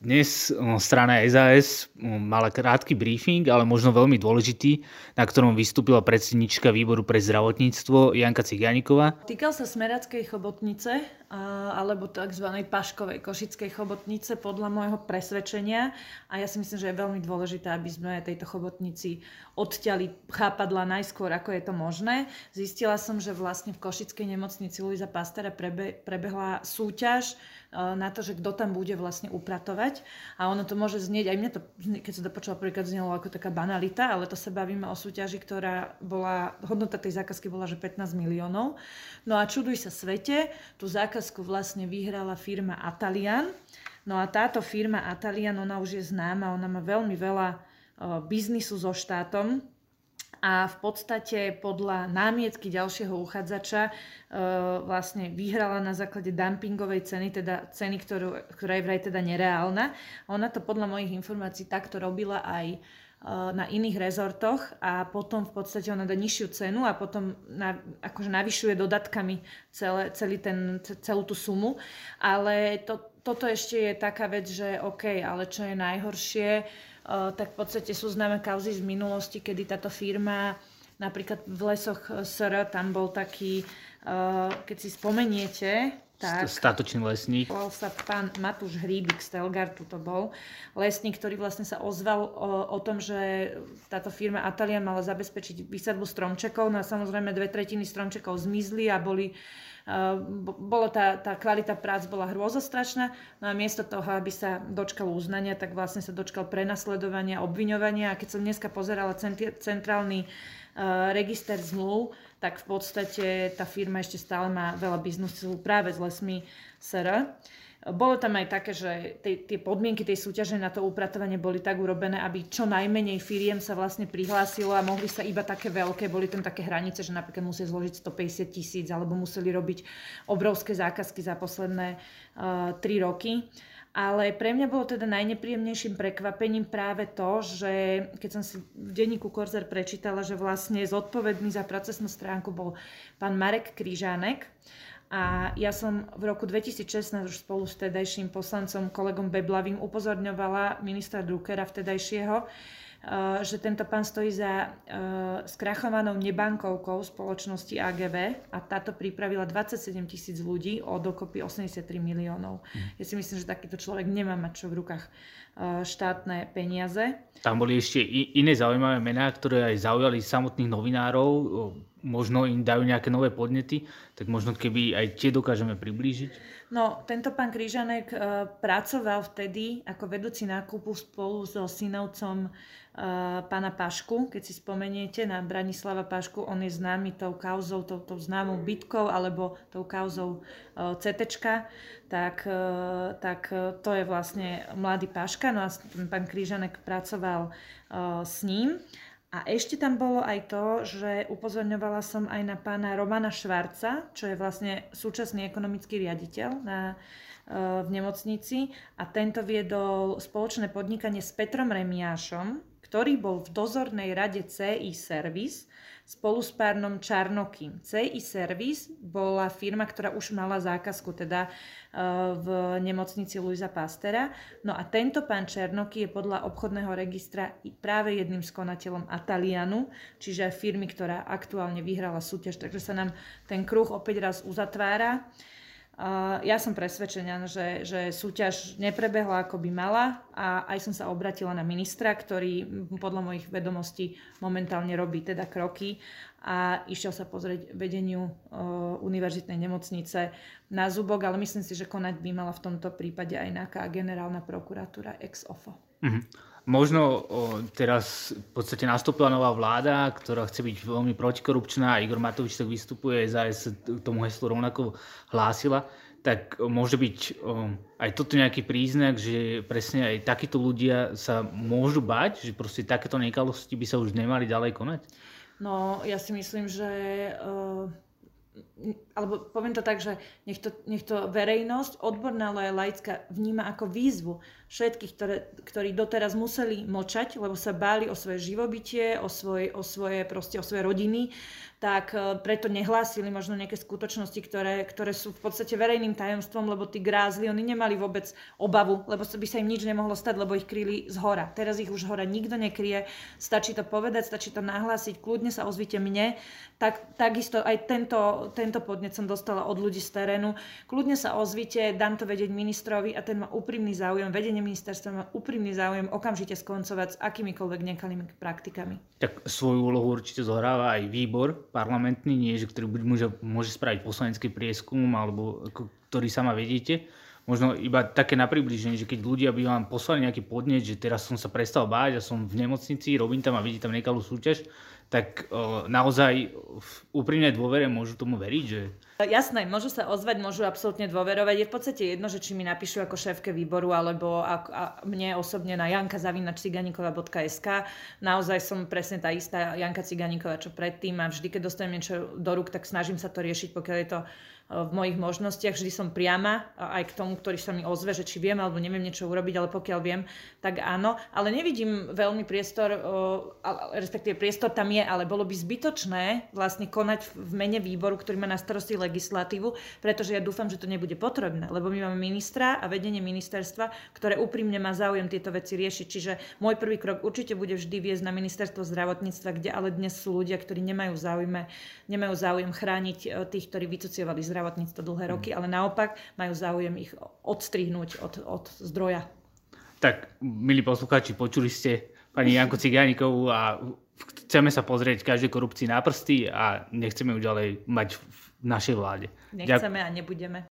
dnes strana SAS mala krátky briefing, ale možno veľmi dôležitý, na ktorom vystúpila predsednička výboru pre zdravotníctvo Janka Cigániková. Týkal sa Smerackej chobotnice alebo tzv. Paškovej košickej chobotnice podľa môjho presvedčenia a ja si myslím, že je veľmi dôležité, aby sme tejto chobotnici odťali chápadla najskôr, ako je to možné. Zistila som, že vlastne v Košickej nemocnici Luisa Pastera prebe, prebehla súťaž na to, že kto tam bude vlastne upratovať. A ono to môže znieť, aj mňa to, keď sa to počula prvýkrát, znelo ako taká banalita, ale to sa bavíme o súťaži, ktorá bola, hodnota tej zákazky bola, že 15 miliónov. No a čuduj sa svete, tú zákazku vlastne vyhrala firma Atalian. No a táto firma Atalian, ona už je známa, ona má veľmi veľa biznisu so štátom, a v podstate podľa námietky ďalšieho uchádzača e, vlastne vyhrala na základe dumpingovej ceny, teda ceny, ktorú, ktorá je vraj teda nereálna. Ona to podľa mojich informácií takto robila aj e, na iných rezortoch a potom v podstate ona dá nižšiu cenu a potom na, akože navyšuje dodatkami celé, celý ten, celú tú sumu. Ale to, toto ešte je taká vec, že OK, ale čo je najhoršie, tak v podstate sú známe kauzy z minulosti, kedy táto firma napríklad v lesoch SR tam bol taký, keď si spomeniete, tak, Statočný lesník. Volal sa pán Matúš Hríbik z Telgartu to bol. Lesník, ktorý vlastne sa ozval o, o tom, že táto firma Atalian mala zabezpečiť výsadbu stromčekov. No a samozrejme dve tretiny stromčekov zmizli a boli bolo tá, tá kvalita prác bola hrôzostrašná, no a miesto toho, aby sa dočkal uznania, tak vlastne sa dočkal prenasledovania, obviňovania a keď som dneska pozerala centrálny uh, register zmluv, tak v podstate tá firma ešte stále má veľa biznesu práve s lesmi SR. Bolo tam aj také, že tie podmienky tej súťaže na to upratovanie boli tak urobené, aby čo najmenej firiem sa vlastne prihlásilo a mohli sa iba také veľké, boli tam také hranice, že napríklad museli zložiť 150 tisíc alebo museli robiť obrovské zákazky za posledné uh, 3 roky. Ale pre mňa bolo teda najnepríjemnejším prekvapením práve to, že keď som si v denníku Korzer prečítala, že vlastne zodpovedný za procesnú stránku bol pán Marek Krížánek, a ja som v roku 2016 už spolu s vtedajším poslancom kolegom Beblavým upozorňovala ministra Druckera vtedajšieho, eh, že tento pán stojí za uh, skrachovanou nebankovkou spoločnosti AGV a táto pripravila 27 tisíc ľudí o dokopy 83 miliónov. Mm. Ja si myslím, že takýto človek nemá mať čo v rukách uh, štátne peniaze. Tam boli ešte iné zaujímavé mená, ktoré aj zaujali samotných novinárov možno im dajú nejaké nové podnety, tak možno keby aj tie dokážeme priblížiť. No, tento pán Kryžanek uh, pracoval vtedy ako vedúci nákupu spolu so synovcom uh, pána Pašku. Keď si spomeniete na Branislava Pašku, on je známy tou kauzou, tou, tou známou bitkou alebo tou kauzou uh, CT, tak, uh, tak uh, to je vlastne mladý Paška. No a pán Kryžanek pracoval uh, s ním. A ešte tam bolo aj to, že upozorňovala som aj na pána Romana Švarca, čo je vlastne súčasný ekonomický riaditeľ na, e, v nemocnici. A tento viedol spoločné podnikanie s Petrom Remiášom, ktorý bol v dozornej rade CI Service spolu s pánom Čarnokým. CI Service bola firma, ktorá už mala zákazku teda e, v nemocnici Luisa Pastera. No a tento pán Černoky je podľa obchodného registra práve jedným z konateľom Atalianu, čiže firmy, ktorá aktuálne vyhrala súťaž. Takže sa nám ten kruh opäť raz uzatvára. Ja som presvedčená, že, že súťaž neprebehla ako by mala a aj som sa obratila na ministra, ktorý podľa mojich vedomostí momentálne robí teda kroky a išiel sa pozrieť vedeniu univerzitnej nemocnice na zubok, ale myslím si, že konať by mala v tomto prípade aj nejaká generálna prokuratúra ex ofo. Mm-hmm. Možno teraz v podstate nastúpila nová vláda, ktorá chce byť veľmi protikorupčná. Igor Matovič tak vystupuje, za k tomu heslu rovnako hlásila. Tak môže byť aj toto nejaký príznak, že presne aj takíto ľudia sa môžu bať, že proste takéto nekalosti by sa už nemali ďalej konať? No, ja si myslím, že uh, alebo poviem to tak, že nech to, nech to verejnosť, odborná, ale aj laická, vníma ako výzvu všetkých, ktoré, ktorí doteraz museli močať, lebo sa báli o svoje živobytie, o svoje, o svoje, proste, o svoje rodiny, tak e, preto nehlásili možno nejaké skutočnosti, ktoré, ktoré sú v podstate verejným tajomstvom, lebo tí grázli, oni nemali vôbec obavu, lebo by sa im nič nemohlo stať, lebo ich kryli z hora. Teraz ich už hora nikto nekryje, stačí to povedať, stačí to nahlásiť, kľudne sa ozvite mne. Tak, takisto aj tento, tento podnet som dostala od ľudí z terénu. Kľudne sa ozvite, dám to vedieť ministrovi a ten má úprimný záujem, vedenie ministerstva má úprimný záujem okamžite skoncovať s akýmikoľvek nekalými praktikami. Tak svoju úlohu určite zohráva aj výbor parlamentný, nie že ktorý môže, môže spraviť poslanecký prieskum, alebo ktorý sama vedíte. Možno iba také na približenie, že keď ľudia by vám poslali nejaký podnet, že teraz som sa prestal báť a som v nemocnici, robím tam a vidím tam nekalú súťaž, tak naozaj v úprimnej dôvere môžu tomu veriť, že... Jasné, môžu sa ozvať, môžu absolútne dôverovať. Je v podstate jedno, že či mi napíšu ako šéfke výboru, alebo a, a mne osobne na jankazavinačciganikova.sk. Naozaj som presne tá istá Janka Ciganíková, čo predtým a vždy, keď dostanem niečo do rúk, tak snažím sa to riešiť, pokiaľ je to v mojich možnostiach. Vždy som priama aj k tomu, ktorý sa mi ozve, že či viem alebo neviem niečo urobiť, ale pokiaľ viem, tak áno. Ale nevidím veľmi priestor, respektíve priestor tam je, ale bolo by zbytočné vlastne konať v mene výboru, ktorý má na starosti legislatívu, pretože ja dúfam, že to nebude potrebné, lebo my máme ministra a vedenie ministerstva, ktoré úprimne má záujem tieto veci riešiť. Čiže môj prvý krok určite bude vždy viesť na ministerstvo zdravotníctva, kde ale dnes sú ľudia, ktorí nemajú záujem, nemajú záujem chrániť e, tých, ktorí vycocievali zdravotníctvo zdravotníctvo dlhé roky, ale naopak majú záujem ich odstrihnúť od, od zdroja. Tak, milí poslucháči, počuli ste pani Janku Cigánikovú a chceme sa pozrieť každej korupcii na prsty a nechceme ju ďalej mať v našej vláde. Nechceme a nebudeme.